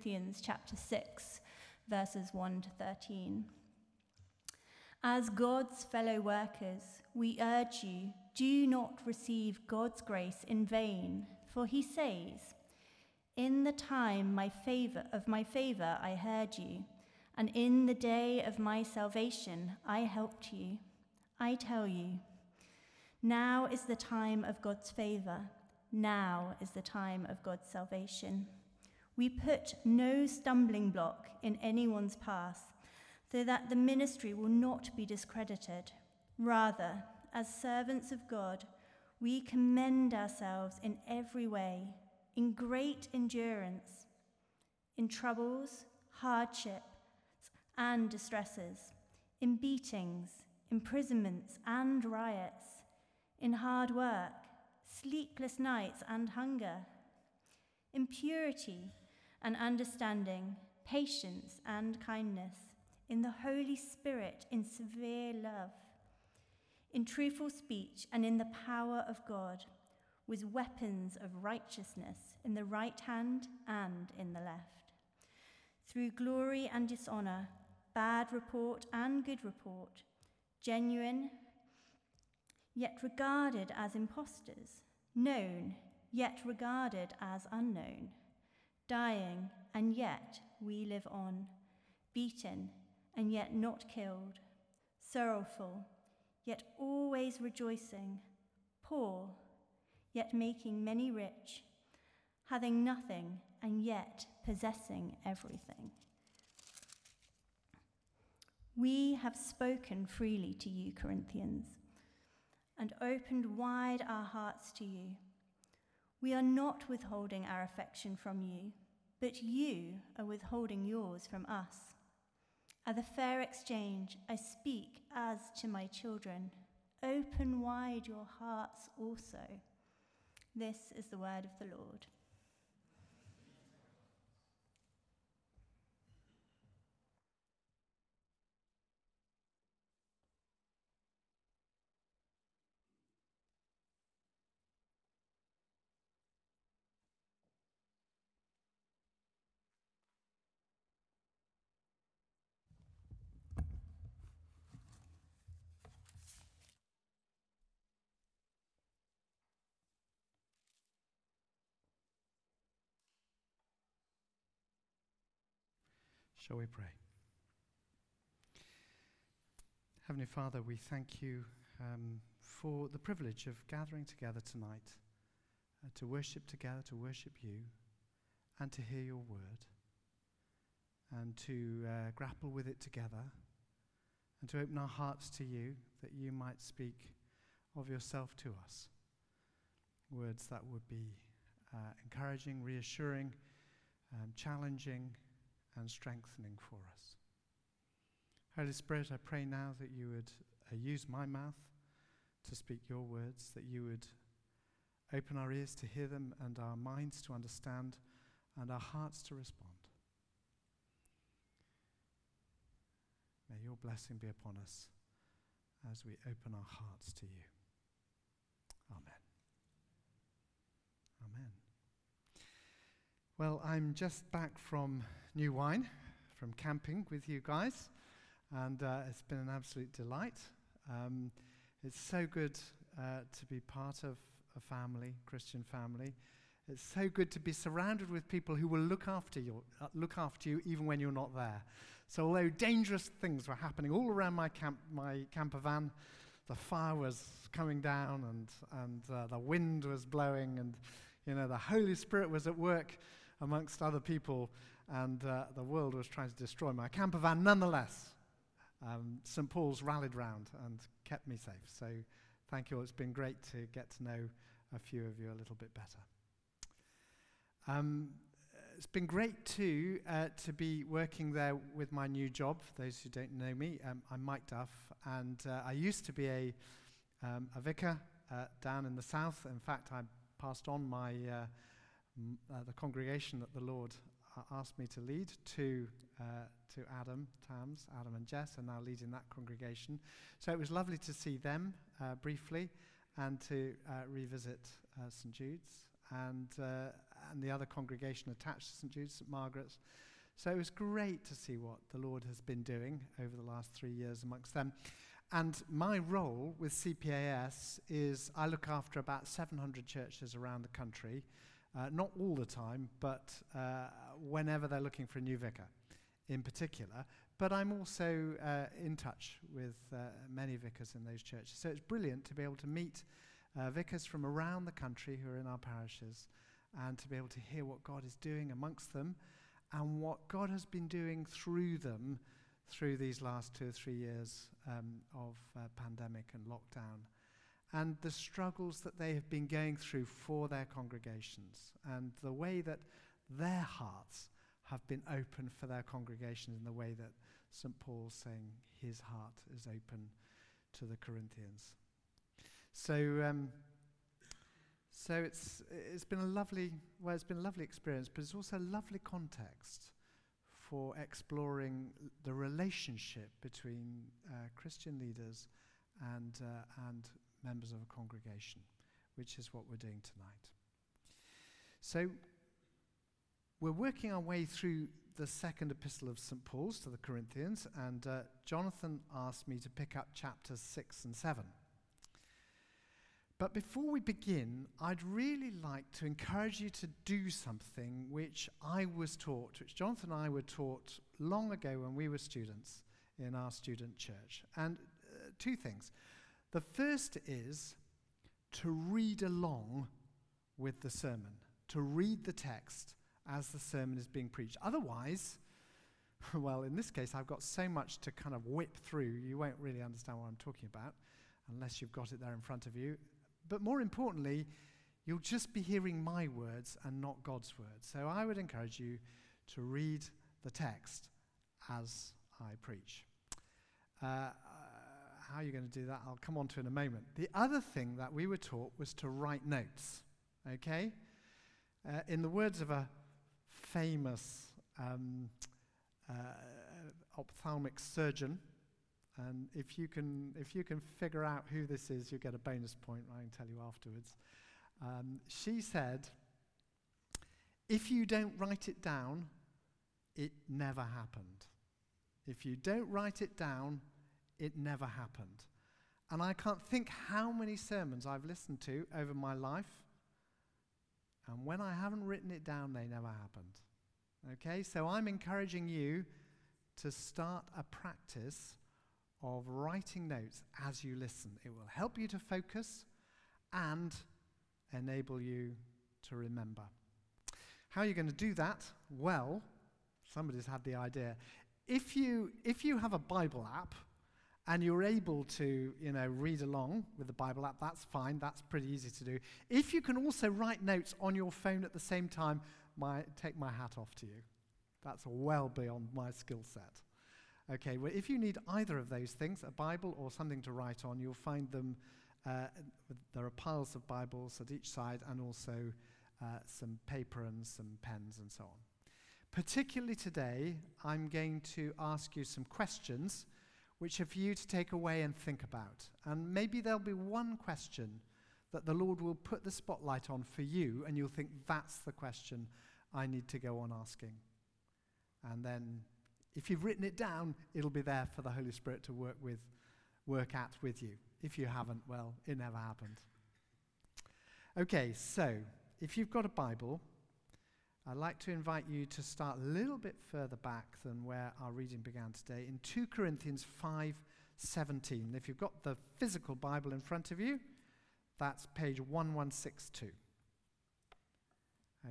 Corinthians chapter 6, verses 1 to 13. As God's fellow workers, we urge you do not receive God's grace in vain, for he says, In the time my favor of my favor I heard you, and in the day of my salvation I helped you. I tell you, now is the time of God's favor. Now is the time of God's salvation. We put no stumbling block in anyone's path, so that the ministry will not be discredited. Rather, as servants of God, we commend ourselves in every way, in great endurance, in troubles, hardships, and distresses, in beatings, imprisonments, and riots, in hard work, sleepless nights, and hunger, in purity and understanding, patience and kindness, in the Holy Spirit, in severe love, in truthful speech, and in the power of God, with weapons of righteousness in the right hand and in the left. Through glory and dishonor, bad report and good report, genuine, yet regarded as impostors, known, yet regarded as unknown dying, and yet we live on, beaten, and yet not killed, sorrowful, yet always rejoicing, poor, yet making many rich, having nothing, and yet possessing everything. We have spoken freely to you, Corinthians, and opened wide our hearts to you. We are not withholding our affection from you, but you are withholding yours from us. At the fair exchange, I speak as to my children. Open wide your hearts also. This is the word of the Lord. Shall we pray? Heavenly Father, we thank you um, for the privilege of gathering together tonight uh, to worship together, to worship you, and to hear your word, and to uh, grapple with it together, and to open our hearts to you that you might speak of yourself to us. Words that would be uh, encouraging, reassuring, um, challenging and strengthening for us. Holy Spirit, I pray now that you would uh, use my mouth to speak your words, that you would open our ears to hear them and our minds to understand and our hearts to respond. May your blessing be upon us as we open our hearts to you. Amen. Amen. Well, I'm just back from New Wine, from camping with you guys, and uh, it's been an absolute delight. Um, it's so good uh, to be part of a family, Christian family. It's so good to be surrounded with people who will look after you, uh, look after you even when you're not there. So, although dangerous things were happening all around my camp, my camper van, the fire was coming down and and uh, the wind was blowing, and you know the Holy Spirit was at work amongst other people, and uh, the world was trying to destroy my camper van. Nonetheless, um, St. Paul's rallied round and kept me safe. So thank you. all. It's been great to get to know a few of you a little bit better. Um, it's been great too uh, to be working there with my new job. For those who don't know me, um, I'm Mike Duff, and uh, I used to be a, um, a vicar uh, down in the south. In fact, I passed on my uh, uh, the congregation that the Lord asked me to lead to, uh, to Adam Tams, Adam and Jess, are now leading that congregation. So it was lovely to see them uh, briefly and to uh, revisit St. Jude's. And and the other congregation attached to St. Jude's, St. Margaret's. So it was great to see what the Lord has been doing over the last three years amongst them. And my role with CPAS is I look after about 700 churches around the country, uh, not all the time, but uh, whenever they're looking for a new vicar in particular. But I'm also uh, in touch with uh, many vicars in those churches. So it's brilliant to be able to meet uh, vicars from around the country who are in our parishes and to be able to hear what God is doing amongst them and what God has been doing through them through these last two or three years um, of uh, pandemic and lockdown, and the struggles that they have been going through for their congregations, and the way that their hearts have been open for their congregations in the way that St. Paul's saying his heart is open to the Corinthians. So, um, so it's, it's been a lovely, well, it's been a lovely experience, but it's also a lovely context for exploring the relationship between uh, Christian leaders and, uh, and members of a congregation, which is what we're doing tonight. So, we're working our way through the second epistle of St. Paul's to the Corinthians, and uh, Jonathan asked me to pick up chapters 6 and 7. But before we begin, I'd really like to encourage you to do something which I was taught, which Jonathan and I were taught long ago when we were students in our student church. And uh, two things. The first is to read along with the sermon, to read the text as the sermon is being preached. Otherwise, well, in this case, I've got so much to kind of whip through, you won't really understand what I'm talking about unless you've got it there in front of you. But more importantly, you'll just be hearing my words and not God's words. So I would encourage you to read the text as I preach. Uh, how are you going to do that? I'll come on to in a moment. The other thing that we were taught was to write notes. Okay? Uh, in the words of a famous um, uh, ophthalmic surgeon, and if you can, if you can figure out who this is, you get a bonus point. I can tell you afterwards. Um, she said, if you don't write it down, it never happened. If you don't write it down, it never happened. And I can't think how many sermons I've listened to over my life, and when I haven't written it down, they never happened. Okay, so I'm encouraging you to start a practice of writing notes as you listen. It will help you to focus and enable you to remember. How are you going to do that? Well, somebody's had the idea. If you, if you have a Bible app and you're able to, you know, read along with the Bible app, that's fine. That's pretty easy to do. If you can also write notes on your phone at the same time, my, take my hat off to you. That's well beyond my skill set. Okay, well, if you need either of those things, a Bible or something to write on, you'll find them. Uh, there are piles of Bibles at each side and also uh, some paper and some pens and so on. Particularly today, I'm going to ask you some questions which are for you to take away and think about. And maybe there'll be one question that the Lord will put the spotlight on for you, and you'll think, that's the question I need to go on asking. And then if you've written it down, it'll be there for the Holy Spirit to work with, work at with you. If you haven't, well, it never happened. Okay, so if you've got a Bible, I'd like to invite you to start a little bit further back than where our reading began today in 2 Corinthians 5:17. If you've got the physical Bible in front of you, that's page 1162.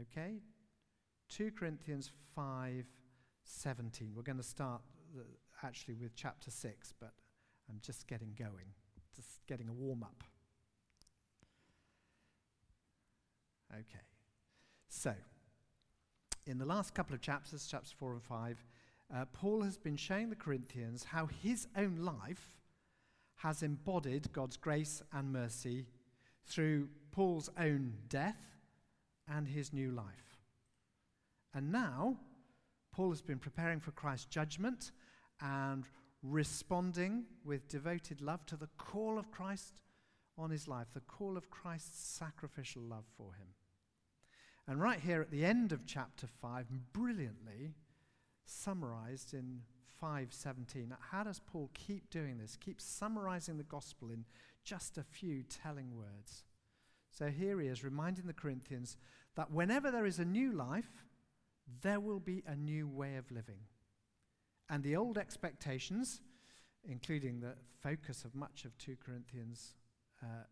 Okay? 2 Corinthians 5:17. We're going to start the, actually with chapter 6, but I'm just getting going, just getting a warm up. Okay. So, in the last couple of chapters, chapters 4 and 5, uh, Paul has been showing the Corinthians how his own life has embodied God's grace and mercy through Paul's own death and his new life. And now, Paul has been preparing for Christ's judgment and responding with devoted love to the call of Christ on his life, the call of Christ's sacrificial love for him. And right here at the end of chapter 5, brilliantly summarized in 5:17. How does Paul keep doing this? Keep summarizing the gospel in just a few telling words. So here he is reminding the Corinthians that whenever there is a new life, there will be a new way of living. And the old expectations, including the focus of much of 2 Corinthians, uh,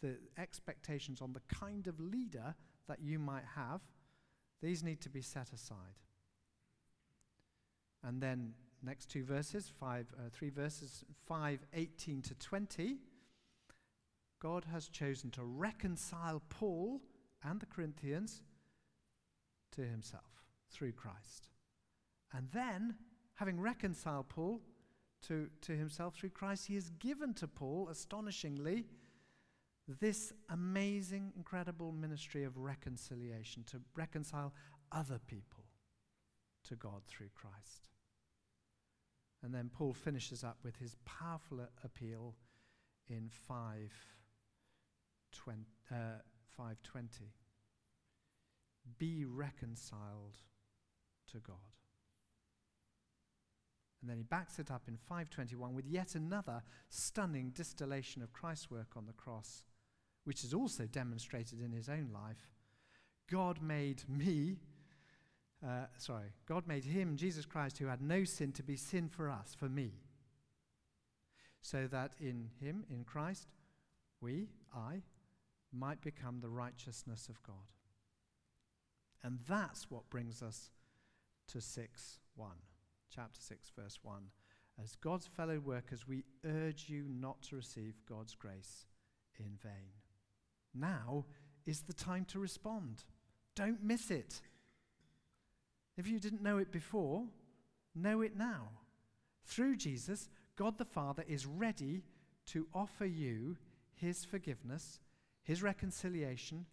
the expectations on the kind of leader that you might have, these need to be set aside. And then next two verses, five, uh, three verses, 5, 18 to 20, God has chosen to reconcile Paul and the Corinthians to himself through Christ. And then, having reconciled Paul to, to himself through Christ, he has given to Paul, astonishingly, this amazing, incredible ministry of reconciliation to reconcile other people to God through Christ. And then Paul finishes up with his powerful appeal in 520. Uh, 520. Be reconciled to God. And then he backs it up in 521 with yet another stunning distillation of Christ's work on the cross, which is also demonstrated in his own life. God made me, uh, sorry, God made him, Jesus Christ, who had no sin, to be sin for us, for me. So that in him, in Christ, we, I, might become the righteousness of God. And that's what brings us to 6 1, chapter 6, verse 1. As God's fellow workers, we urge you not to receive God's grace in vain. Now is the time to respond. Don't miss it. If you didn't know it before, know it now. Through Jesus, God the Father is ready to offer you his forgiveness, his reconciliation,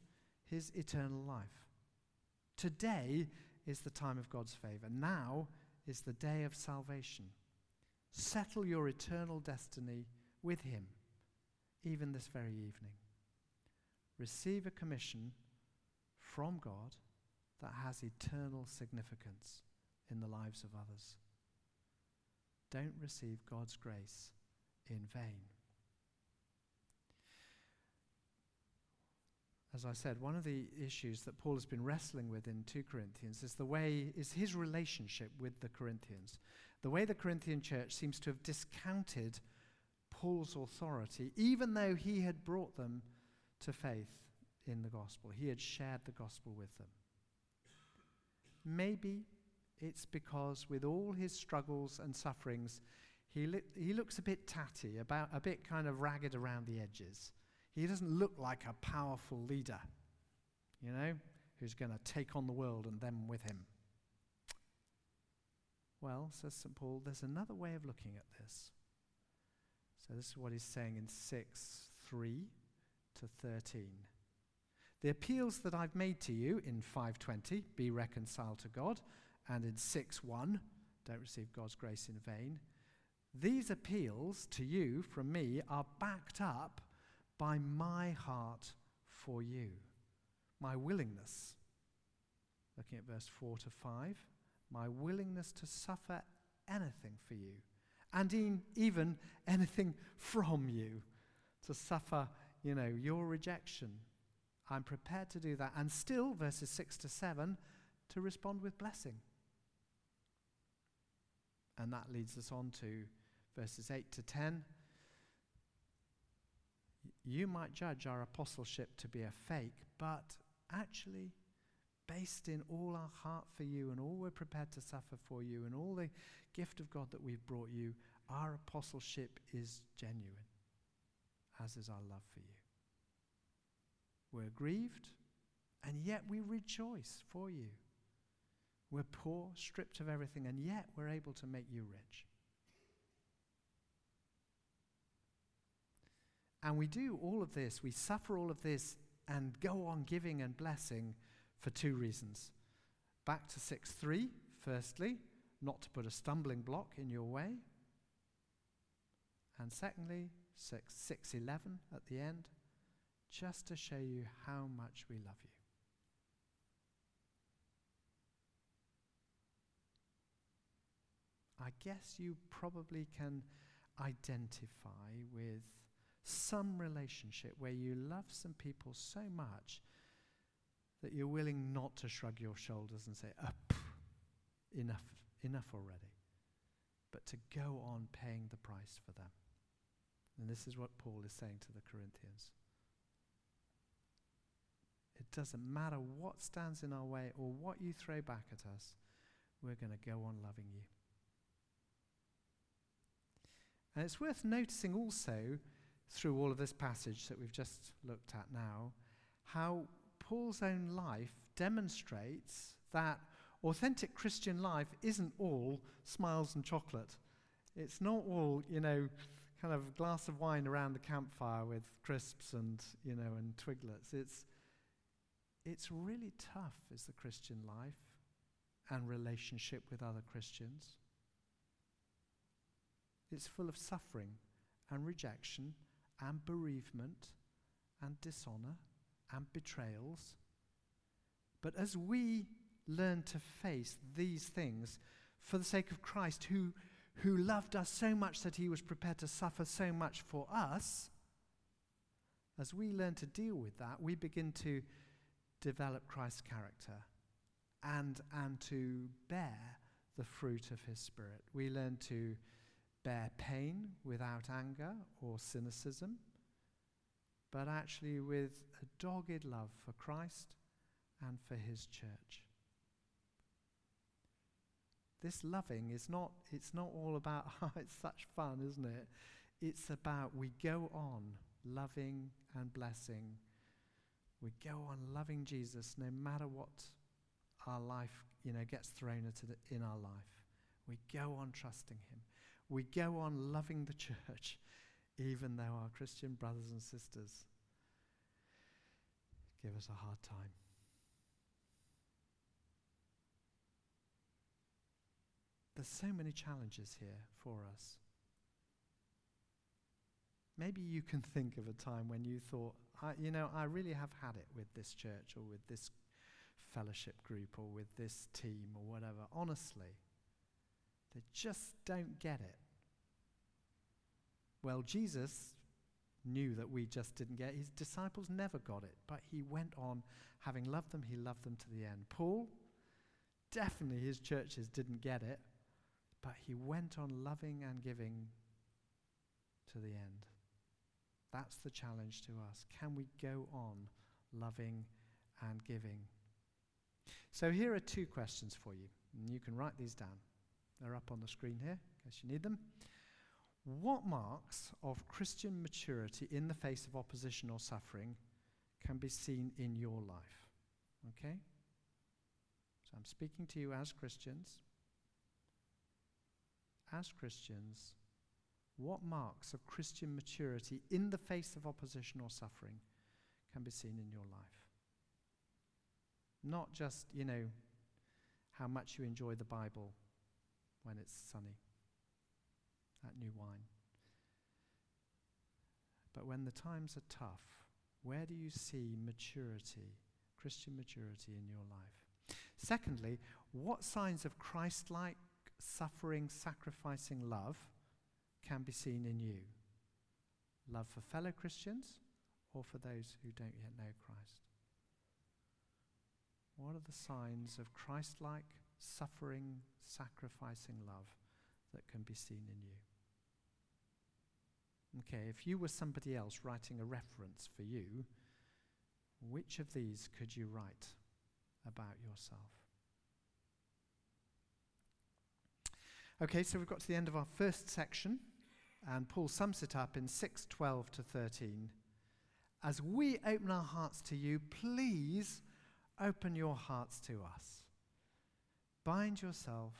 his eternal life. Today is the time of God's favor. Now is the day of salvation. Settle your eternal destiny with him, even this very evening. Receive a commission from God that has eternal significance in the lives of others. Don't receive God's grace in vain. As I said, one of the issues that Paul has been wrestling with in 2 Corinthians is the way is his relationship with the Corinthians. The way the Corinthian church seems to have discounted Paul's authority, even though he had brought them to faith in the gospel. He had shared the gospel with them. Maybe it's because, with all his struggles and sufferings, he, li- he looks a bit tatty, about, a bit kind of ragged around the edges. He doesn't look like a powerful leader, you know, who's going to take on the world and them with him. Well, says St. Paul, there's another way of looking at this. So, this is what he's saying in 6 3 to 13. The appeals that I've made to you in 520, be reconciled to God, and in 6 1, don't receive God's grace in vain, these appeals to you from me are backed up by my heart for you, my willingness. Looking at verse 4 to 5, my willingness to suffer anything for you, and even anything from you, to suffer, you know, your rejection. I'm prepared to do that. And still, verses 6 to 7, to respond with blessing. And that leads us on to verses 8 to 10. You might judge our apostleship to be a fake, but actually, based in all our heart for you and all we're prepared to suffer for you and all the gift of God that we've brought you, our apostleship is genuine, as is our love for you. We're grieved, and yet we rejoice for you. We're poor, stripped of everything, and yet we're able to make you rich. And we do all of this, we suffer all of this, and go on giving and blessing for two reasons. Back to 6 3, firstly, not to put a stumbling block in your way. And secondly, 6, 611 at the end, just to show you how much we love you. I guess you probably can identify with some relationship where you love some people so much that you're willing not to shrug your shoulders and say, oh, enough, enough already, but to go on paying the price for them. And this is what Paul is saying to the Corinthians. It doesn't matter what stands in our way or what you throw back at us, we're going to go on loving you. And it's worth noticing also, through all of this passage that we've just looked at now, how Paul's own life demonstrates that authentic Christian life isn't all smiles and chocolate. It's not all, you know, kind of glass of wine around the campfire with crisps and, you know, and twiglets. It's, it's really tough, is the Christian life and relationship with other Christians. It's full of suffering and rejection and bereavement and dishonor and betrayals. But as we learn to face these things for the sake of Christ, who, who loved us so much that he was prepared to suffer so much for us, as we learn to deal with that, we begin to develop Christ's character and, and to bear the fruit of his Spirit. We learn to bear pain without anger or cynicism, but actually with a dogged love for Christ and for his church. This loving is not, it's not all about, oh, it's such fun, isn't it? It's about we go on loving and blessing. We go on loving Jesus no matter what our life, you know, gets thrown at it in our life. We go on trusting him. We go on loving the church, even though our Christian brothers and sisters give us a hard time. There's so many challenges here for us. Maybe you can think of a time when you thought, you know, I really have had it with this church or with this fellowship group or with this team or whatever. Honestly, they just don't get it. Well, Jesus knew that we just didn't get it. His disciples never got it, but he went on having loved them, he loved them to the end. Paul, definitely his churches didn't get it, but he went on loving and giving to the end. That's the challenge to us. Can we go on loving and giving? So here are two questions for you, and you can write these down. They're up on the screen here in case you need them. What marks of Christian maturity in the face of opposition or suffering can be seen in your life? Okay? So I'm speaking to you as Christians. As Christians, what marks of Christian maturity in the face of opposition or suffering can be seen in your life? Not just, you know, how much you enjoy the Bible when it's sunny, that new wine. But when the times are tough, where do you see maturity, Christian maturity in your life? Secondly, what signs of Christ like, suffering, sacrificing love can be seen in you? Love for fellow Christians or for those who don't yet know Christ? What are the signs of Christ like, suffering, sacrificing love that can be seen in you? Okay, if you were somebody else writing a reference for you, which of these could you write about yourself? Okay, so we've got to the end of our first section, and Paul sums it up in 6 12 to 13. As we open our hearts to you, please Open your hearts to us. Bind yourself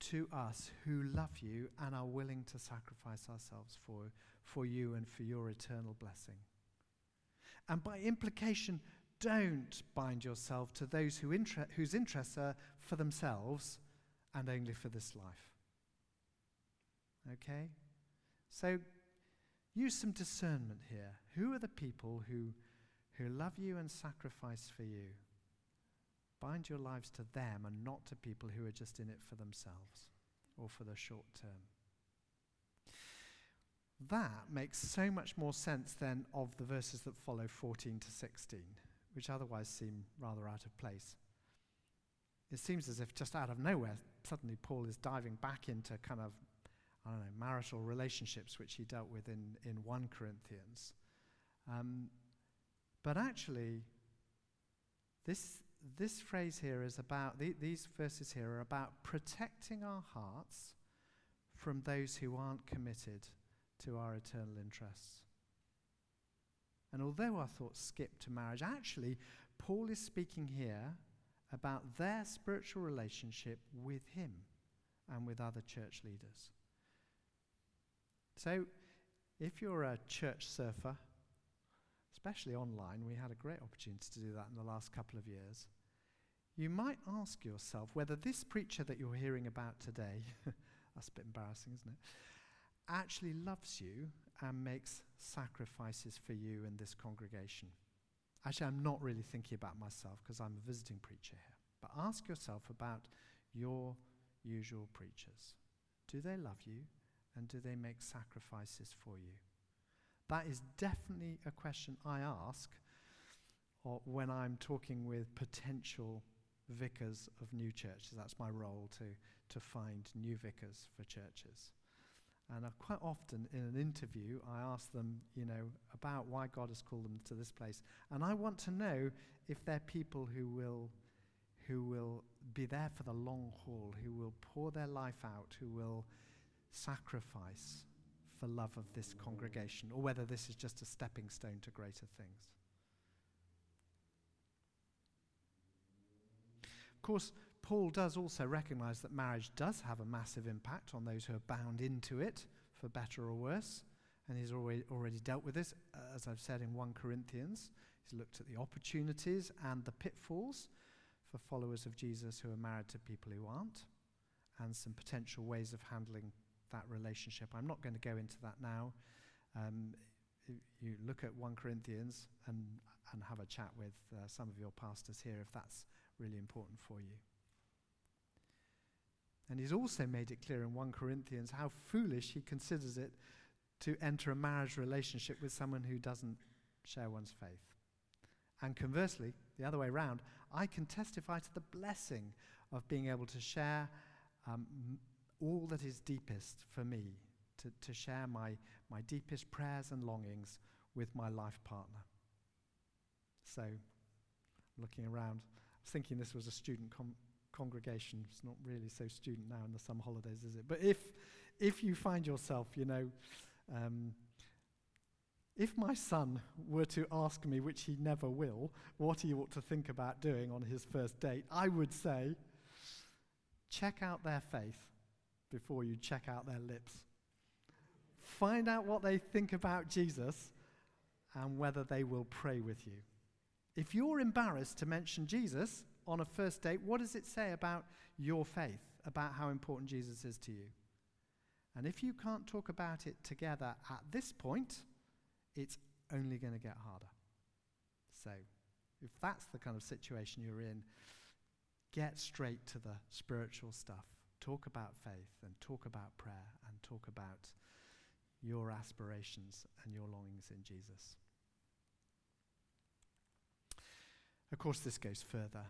to us who love you and are willing to sacrifice ourselves for, for you and for your eternal blessing. And by implication, don't bind yourself to those who inter- whose interests are for themselves and only for this life. Okay? So use some discernment here. Who are the people who who love you and sacrifice for you. Bind your lives to them and not to people who are just in it for themselves. or for the short term. That makes so much more sense than of the verses that follow 14 to 16, which otherwise seem rather out of place. It seems as if just out of nowhere, suddenly Paul is diving back into kind of, I don't know, marital relationships, which he dealt with in, in 1 Corinthians. Um, but actually, this, this phrase here is about, the, these verses here are about protecting our hearts from those who aren't committed to our eternal interests. And although our thoughts skip to marriage, actually, Paul is speaking here about their spiritual relationship with him and with other church leaders. So, if you're a church surfer, especially online, we had a great opportunity to do that in the last couple of years. You might ask yourself whether this preacher that you're hearing about today, that's a bit embarrassing, isn't it? actually loves you and makes sacrifices for you in this congregation. Actually, I'm not really thinking about myself because I'm a visiting preacher here. But ask yourself about your usual preachers. Do they love you and do they make sacrifices for you? That is definitely a question I ask or when I'm talking with potential vicars of new churches. That's my role to, to find new vicars for churches. And I, quite often in an interview, I ask them, you know, about why God has called them to this place. And I want to know if they're people who will, who will be there for the long haul, who will pour their life out, who will sacrifice for love of this mm. congregation, or whether this is just a stepping stone to greater things. Of course, Paul does also recognize that marriage does have a massive impact on those who are bound into it, for better or worse. And he's already, already dealt with this, uh, as I've said in 1 Corinthians. He's looked at the opportunities and the pitfalls for followers of Jesus who are married to people who aren't, and some potential ways of handling that relationship. I'm not going to go into that now. Um, you look at 1 Corinthians and, and have a chat with uh, some of your pastors here if that's really important for you. And he's also made it clear in 1 Corinthians how foolish he considers it to enter a marriage relationship with someone who doesn't share one's faith. And conversely, the other way around, I can testify to the blessing of being able to share um, all that is deepest for me, to, to share my, my deepest prayers and longings with my life partner. So, looking around, I was thinking this was a student com- congregation. It's not really so student now in the summer holidays, is it? But if, if you find yourself, you know, um, if my son were to ask me, which he never will, what he ought to think about doing on his first date, I would say, check out their faith before you check out their lips. Find out what they think about Jesus and whether they will pray with you. If you're embarrassed to mention Jesus, on a first date, what does it say about your faith, about how important Jesus is to you? And if you can't talk about it together at this point, it's only going to get harder. So, if that's the kind of situation you're in, get straight to the spiritual stuff. Talk about faith and talk about prayer and talk about your aspirations and your longings in Jesus. Of course, this goes further.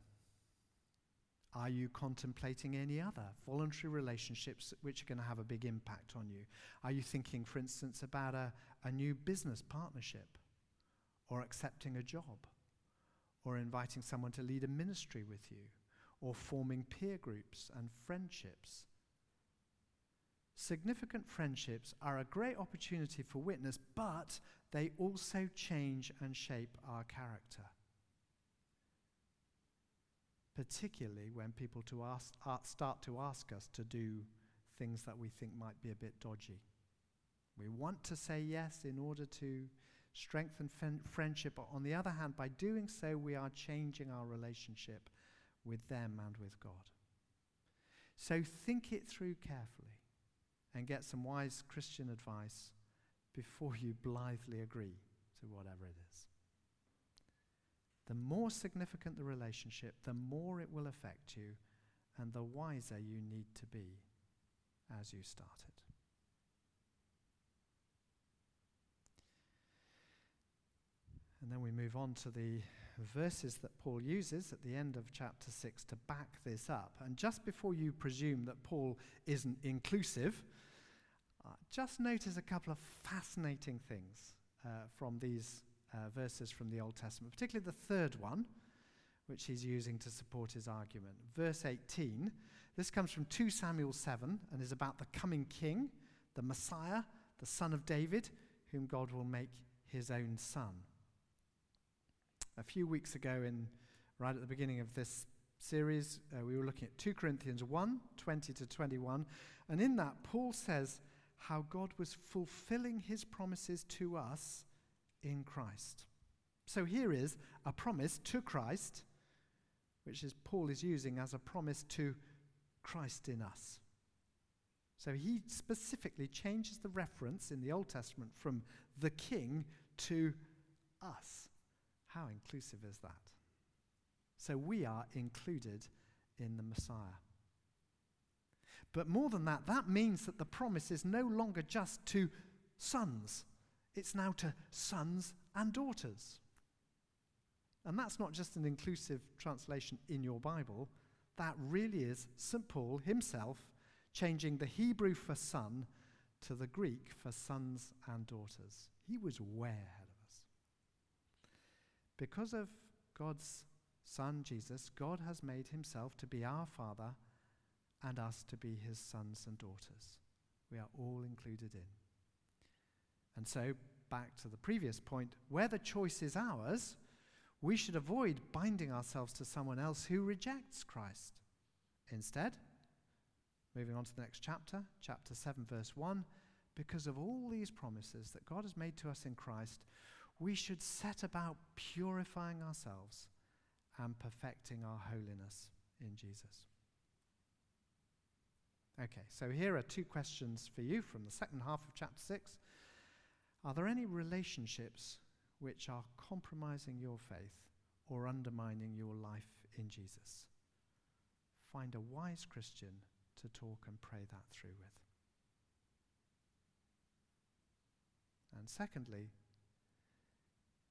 Are you contemplating any other voluntary relationships which are going to have a big impact on you? Are you thinking, for instance, about a, a new business partnership or accepting a job or inviting someone to lead a ministry with you or forming peer groups and friendships? Significant friendships are a great opportunity for witness, but they also change and shape our character particularly when people to ask, uh, start to ask us to do things that we think might be a bit dodgy. We want to say yes in order to strengthen friendship, but on the other hand, by doing so, we are changing our relationship with them and with God. So think it through carefully and get some wise Christian advice before you blithely agree to whatever it is. The more significant the relationship, the more it will affect you, and the wiser you need to be. as you start it. And then we move on to the verses that Paul uses at the end of chapter 6 to back this up. And just before you presume that Paul isn't inclusive, uh, just notice a couple of fascinating things uh, from these uh, verses from the Old Testament, particularly the third one, which he's using to support his argument. Verse 18, this comes from 2 Samuel 7 and is about the coming king, the Messiah, the son of David, whom God will make his own son. A few weeks ago, in right at the beginning of this series, uh, we were looking at 2 Corinthians 1 20 to 21. And in that, Paul says how God was fulfilling his promises to us in Christ. So here is a promise to Christ, which is Paul is using as a promise to Christ in us. So he specifically changes the reference in the Old Testament from the king to us. How inclusive is that? So we are included in the Messiah. But more than that, that means that the promise is no longer just to sons, it's now to sons and daughters. And that's not just an inclusive translation in your Bible, that really is St. Paul himself changing the Hebrew for son to the Greek for sons and daughters. He was way ahead of us. because of God's Son, Jesus, God has made himself to be our Father and us to be his sons and daughters. We are all included in. And so, back to the previous point, where the choice is ours, we should avoid binding ourselves to someone else who rejects Christ. Instead, moving on to the next chapter, chapter 7, verse 1, because of all these promises that God has made to us in Christ, we should set about purifying ourselves and perfecting our holiness in Jesus. Okay, so here are two questions for you from the second half of chapter 6. Are there any relationships which are compromising your faith or undermining your life in Jesus? Find a wise Christian to talk and pray that through with. And secondly,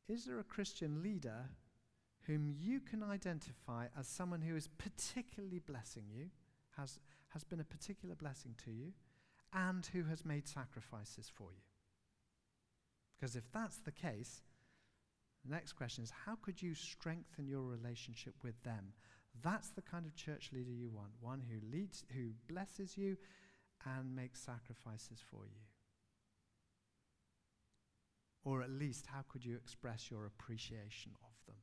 is there a Christian leader whom you can identify as someone who is particularly blessing you, has, has been a particular blessing to you, and who has made sacrifices for you? Because if that's the case, the next question is how could you strengthen your relationship with them? That's the kind of church leader you want, one who leads, who blesses you and makes sacrifices for you. Or at least, how could you express your appreciation of them?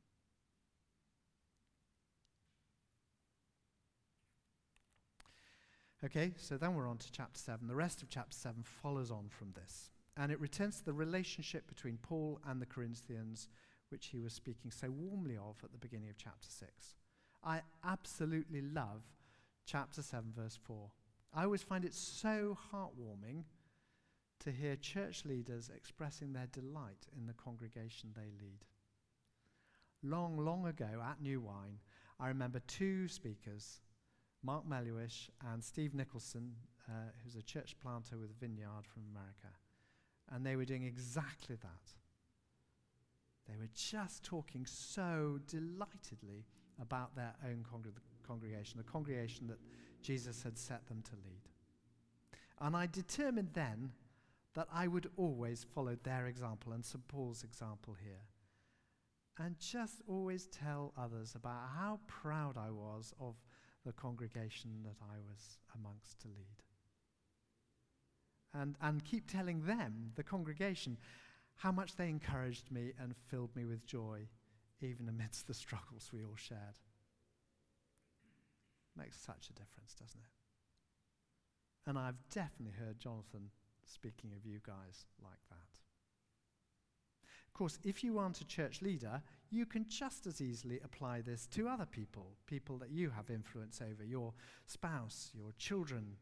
Okay, so then we're on to chapter 7. The rest of chapter 7 follows on from this. And it returns to the relationship between Paul and the Corinthians, which he was speaking so warmly of at the beginning of chapter 6. I absolutely love chapter 7, verse 4. I always find it so heartwarming to hear church leaders expressing their delight in the congregation they lead. Long, long ago at New Wine, I remember two speakers, Mark Melluish and Steve Nicholson, uh, who's a church planter with a Vineyard from America. And they were doing exactly that. They were just talking so delightedly about their own congregation, the congregation that Jesus had set them to lead. And I determined then that I would always follow their example and St. Paul's example here. And just always tell others about how proud I was of the congregation that I was amongst to lead. And, and keep telling them, the congregation, how much they encouraged me and filled me with joy, even amidst the struggles we all shared. Makes such a difference, doesn't it? And I've definitely heard Jonathan speaking of you guys like that. Of course, if you aren't a church leader, you can just as easily apply this to other people, people that you have influence over your spouse, your children,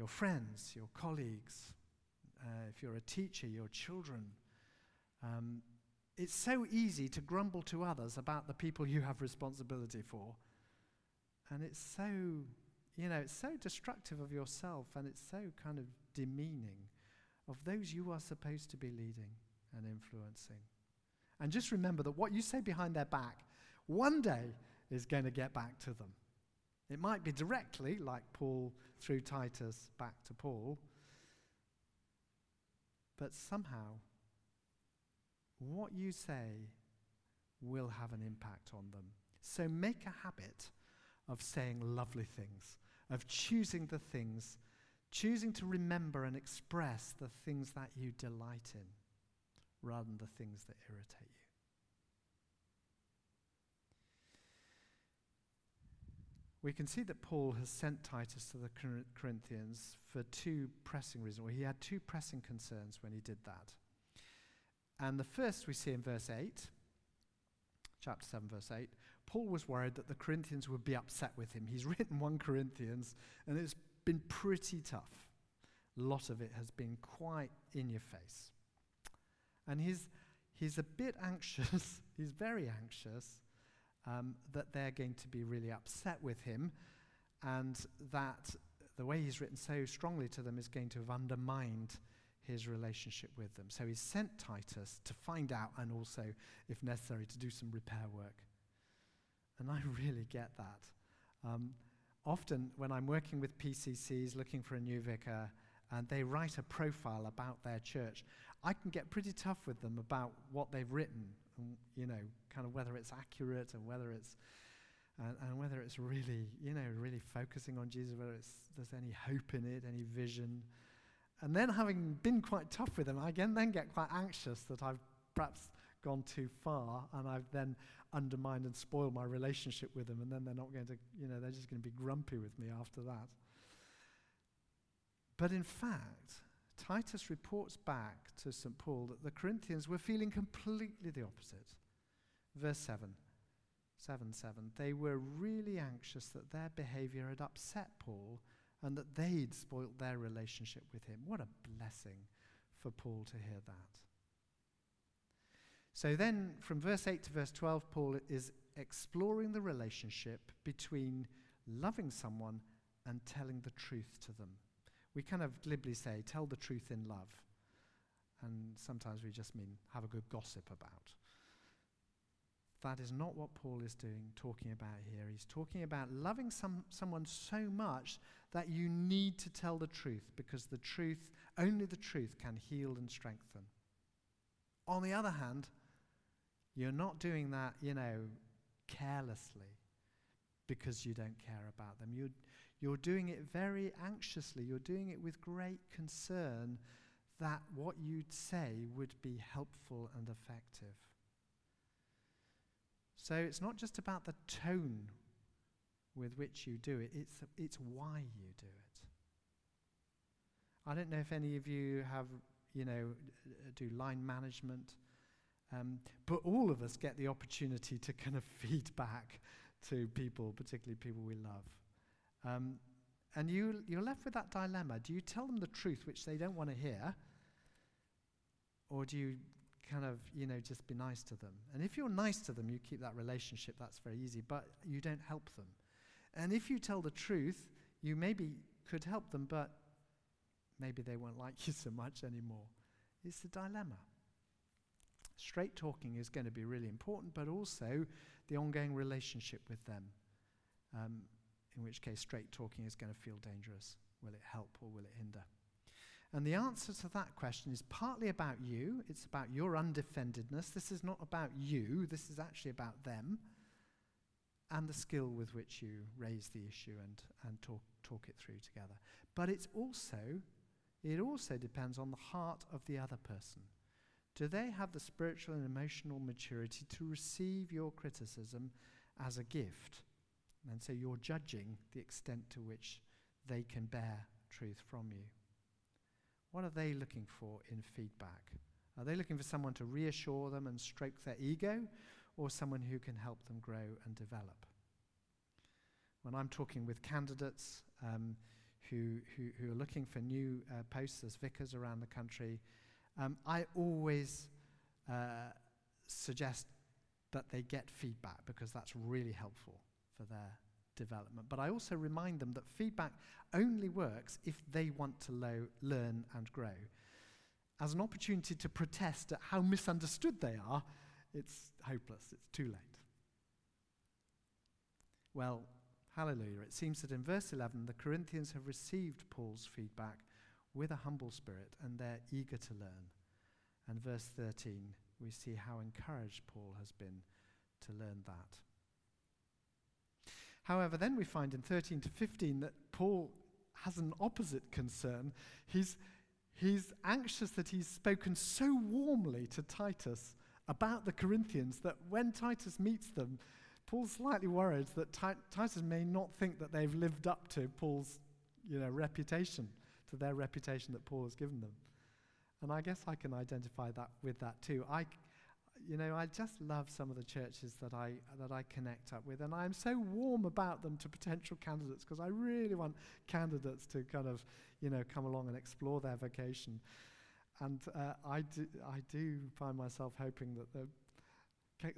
your friends, your colleagues. Uh, if you're a teacher, your children. Um, it's so easy to grumble to others about the people you have responsibility for. And it's so you know, it's so destructive of yourself and it's so kind of demeaning of those you are supposed to be leading and influencing. And just remember that what you say behind their back one day is going to get back to them. It might be directly, like Paul through Titus back to Paul, but somehow what you say will have an impact on them. So make a habit of saying lovely things, of choosing the things, choosing to remember and express the things that you delight in rather than the things that irritate you. We can see that Paul has sent Titus to the Corinthians for two pressing reasons. Well, he had two pressing concerns when he did that. And the first we see in verse 8, chapter 7, verse 8. Paul was worried that the Corinthians would be upset with him. He's written 1 Corinthians, and it's been pretty tough. A lot of it has been quite in your face. And he's, he's a bit anxious, he's very anxious um, that they're going to be really upset with him, and that the way he's written so strongly to them is going to have undermined his relationship with them. So he's sent Titus to find out and also, if necessary, to do some repair work. And I really get that. Um, often, when I'm working with PCCs looking for a new vicar and they write a profile about their church, I can get pretty tough with them about what they've written and, you know, kind of whether it's accurate and whether it's. And, and whether it's really, you know, really focusing on Jesus, whether it's, there's any hope in it, any vision, and then, having been quite tough with them, I again then get quite anxious that I've perhaps gone too far and I've then undermined and spoiled my relationship with them, and then they're not going to, you know, they're just going to be grumpy with me after that. But in fact, Titus reports back to St. Paul that the Corinthians were feeling completely the opposite. Verse 7. 7 7. They were really anxious that their behavior had upset Paul and that they'd spoilt their relationship with him. What a blessing for Paul to hear that. So then, from verse 8 to verse 12, Paul is exploring the relationship between loving someone and telling the truth to them. We kind of glibly say, tell the truth in love. And sometimes we just mean have a good gossip about. That is not what Paul is doing, talking about here. He's talking about loving some, someone so much that you need to tell the truth because the truth, only the truth, can heal and strengthen. On the other hand, you're not doing that, you know, carelessly because you don't care about them. You're, you're doing it very anxiously. You're doing it with great concern that what you'd say would be helpful and effective. So it's not just about the tone with which you do it, it's, it's why you do it. I don't know if any of you have, you know, do line management, um, but all of us get the opportunity to kind of feed back to people, particularly people we love. Um, and you, you're left with that dilemma. Do you tell them the truth, which they don't want to hear? Or do you kind of, you know, just be nice to them. And if you're nice to them, you keep that relationship, that's very easy, but you don't help them. And if you tell the truth, you maybe could help them, but maybe they won't like you so much anymore. It's a dilemma. Straight talking is going to be really important, but also the ongoing relationship with them. Um, in which case, straight talking is going to feel dangerous. Will it help or will it hinder? And the answer to that question is partly about you. It's about your undefendedness. This is not about you, this is actually about them and the skill with which you raise the issue and, and talk, talk it through together. But it's also, it also depends on the heart of the other person. Do they have the spiritual and emotional maturity to receive your criticism as a gift? And so you're judging the extent to which they can bear truth from you. What are they looking for in feedback? Are they looking for someone to reassure them and stroke their ego, or someone who can help them grow and develop? When I'm talking with candidates um, who, who, who, are looking for new uh, posts as vicars around the country, um, I always uh, suggest that they get feedback because that's really helpful for their development. But I also remind them that feedback only works if they want to lo- learn and grow. As an opportunity to protest at how misunderstood they are, it's hopeless, it's too late. Well, hallelujah. It seems that in verse 11, the Corinthians have received Paul's feedback with a humble spirit and they're eager to learn. And verse 13, we see how encouraged Paul has been to learn that. However, then we find in 13 to 15 that Paul has an opposite concern. He's, he's anxious that he's spoken so warmly to Titus about the Corinthians that when Titus meets them, Paul's slightly worried that Titus may not think that they've lived up to Paul's you know, reputation, to their reputation that Paul has given them. And I guess I can identify that with that too. I, you know, I just love some of the churches that I, that I connect up with, and I'm so warm about them to potential candidates because I really want candidates to kind of, you know, come along and explore their vocation. And uh, I, do, I do find myself hoping that the,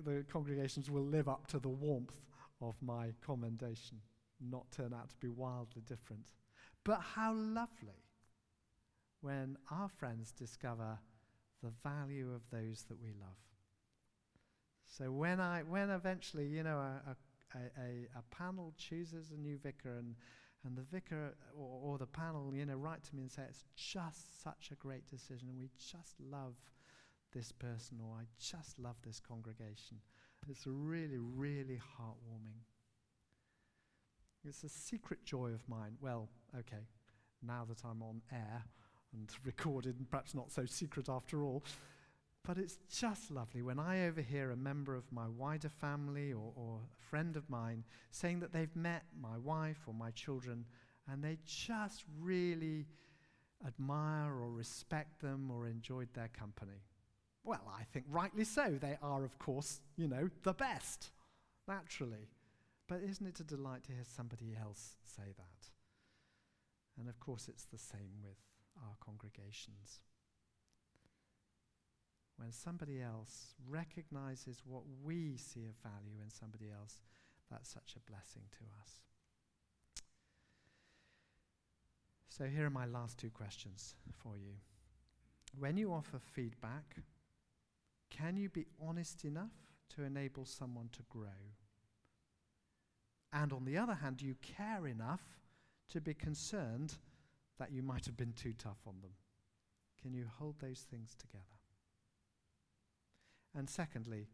the congregations will live up to the warmth of my commendation, not turn out to be wildly different. But how lovely when our friends discover the value of those that we love. So when I, when eventually, you know, a, a, a, a panel chooses a new vicar and, and the vicar or, or, the panel, you know, write to me and say, it's just such a great decision and we just love this person or I just love this congregation. It's really, really heartwarming. It's a secret joy of mine. Well, okay, now that I'm on air and recorded and perhaps not so secret after all, but it's just lovely when I overhear a member of my wider family or, or, a friend of mine saying that they've met my wife or my children and they just really admire or respect them or enjoyed their company. Well, I think rightly so. They are, of course, you know, the best, naturally. But isn't it a delight to hear somebody else say that? And of course, it's the same with our congregations somebody else recognizes what we see of value in somebody else, that's such a blessing to us. So, here are my last two questions for you. When you offer feedback, can you be honest enough to enable someone to grow? And on the other hand, do you care enough to be concerned that you might have been too tough on them? Can you hold those things together? And secondly,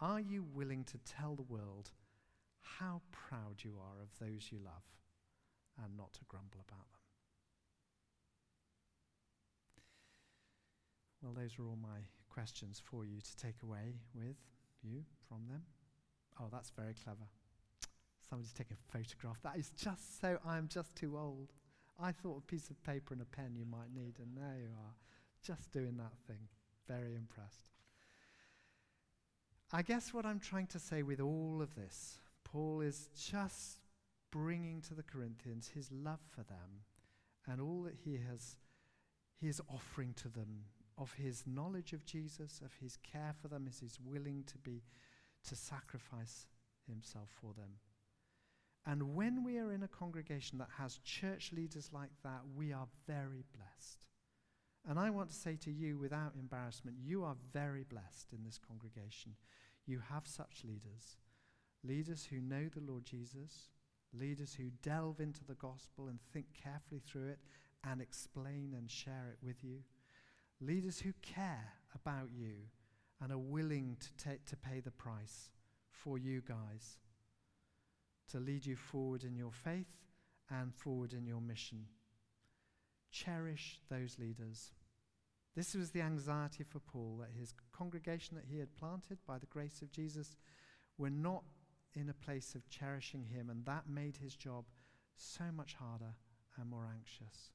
are you willing to tell the world how proud you are of those you love and not to grumble about them? Well, those are all my questions for you to take away with you from them. Oh, that's very clever. Somebody's taking a photograph. That is just so, I'm just too old. I thought a piece of paper and a pen you might need, and there you are, just doing that thing. Very impressed. I guess what I'm trying to say with all of this, Paul is just bringing to the Corinthians his love for them and all that he has he is offering to them of his knowledge of Jesus, of his care for them, is he's willing to be to sacrifice himself for them. And when we are in a congregation that has church leaders like that, we are very blessed. And I want to say to you without embarrassment, you are very blessed in this congregation. You have such leaders. Leaders who know the Lord Jesus, leaders who delve into the gospel and think carefully through it and explain and share it with you, leaders who care about you and are willing to, ta- to pay the price for you guys, to lead you forward in your faith and forward in your mission. Cherish those leaders. This was the anxiety for Paul that his congregation that he had planted by the grace of Jesus were not in a place of cherishing him, and that made his job so much harder and more anxious.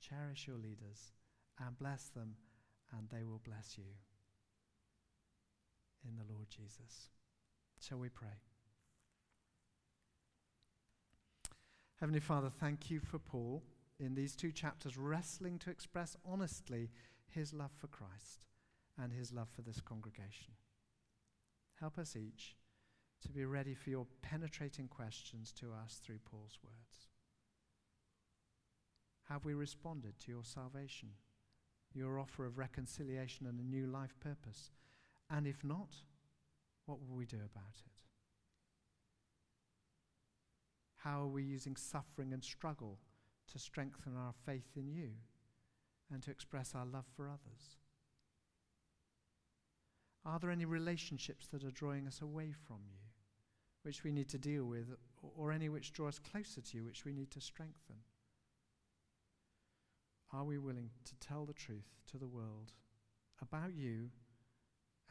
Cherish your leaders and bless them, and they will bless you. In the Lord Jesus. Shall we pray? Heavenly Father, thank you for Paul in these two chapters wrestling to express honestly his love for Christ and his love for this congregation. Help us each to be ready for your penetrating questions to us through Paul's words. Have we responded to your salvation, your offer of reconciliation and a new life purpose? And if not, what will we do about it? How are we using suffering and struggle to strengthen our faith in you and to express our love for others? Are there any relationships that are drawing us away from you, which we need to deal with, or any which draw us closer to you, which we need to strengthen? Are we willing to tell the truth to the world about you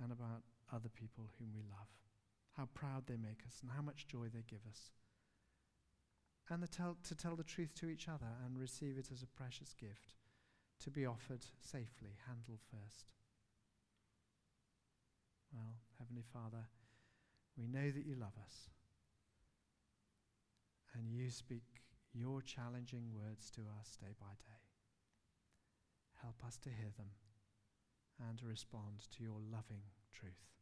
and about other people whom we love? How proud they make us and how much joy they give us. And the tell, to tell the truth to each other and receive it as a precious gift, to be offered safely, handled first. Well, Heavenly Father, we know that you love us. And you speak your challenging words to us day by day. Help us to hear them and to respond to your loving truth.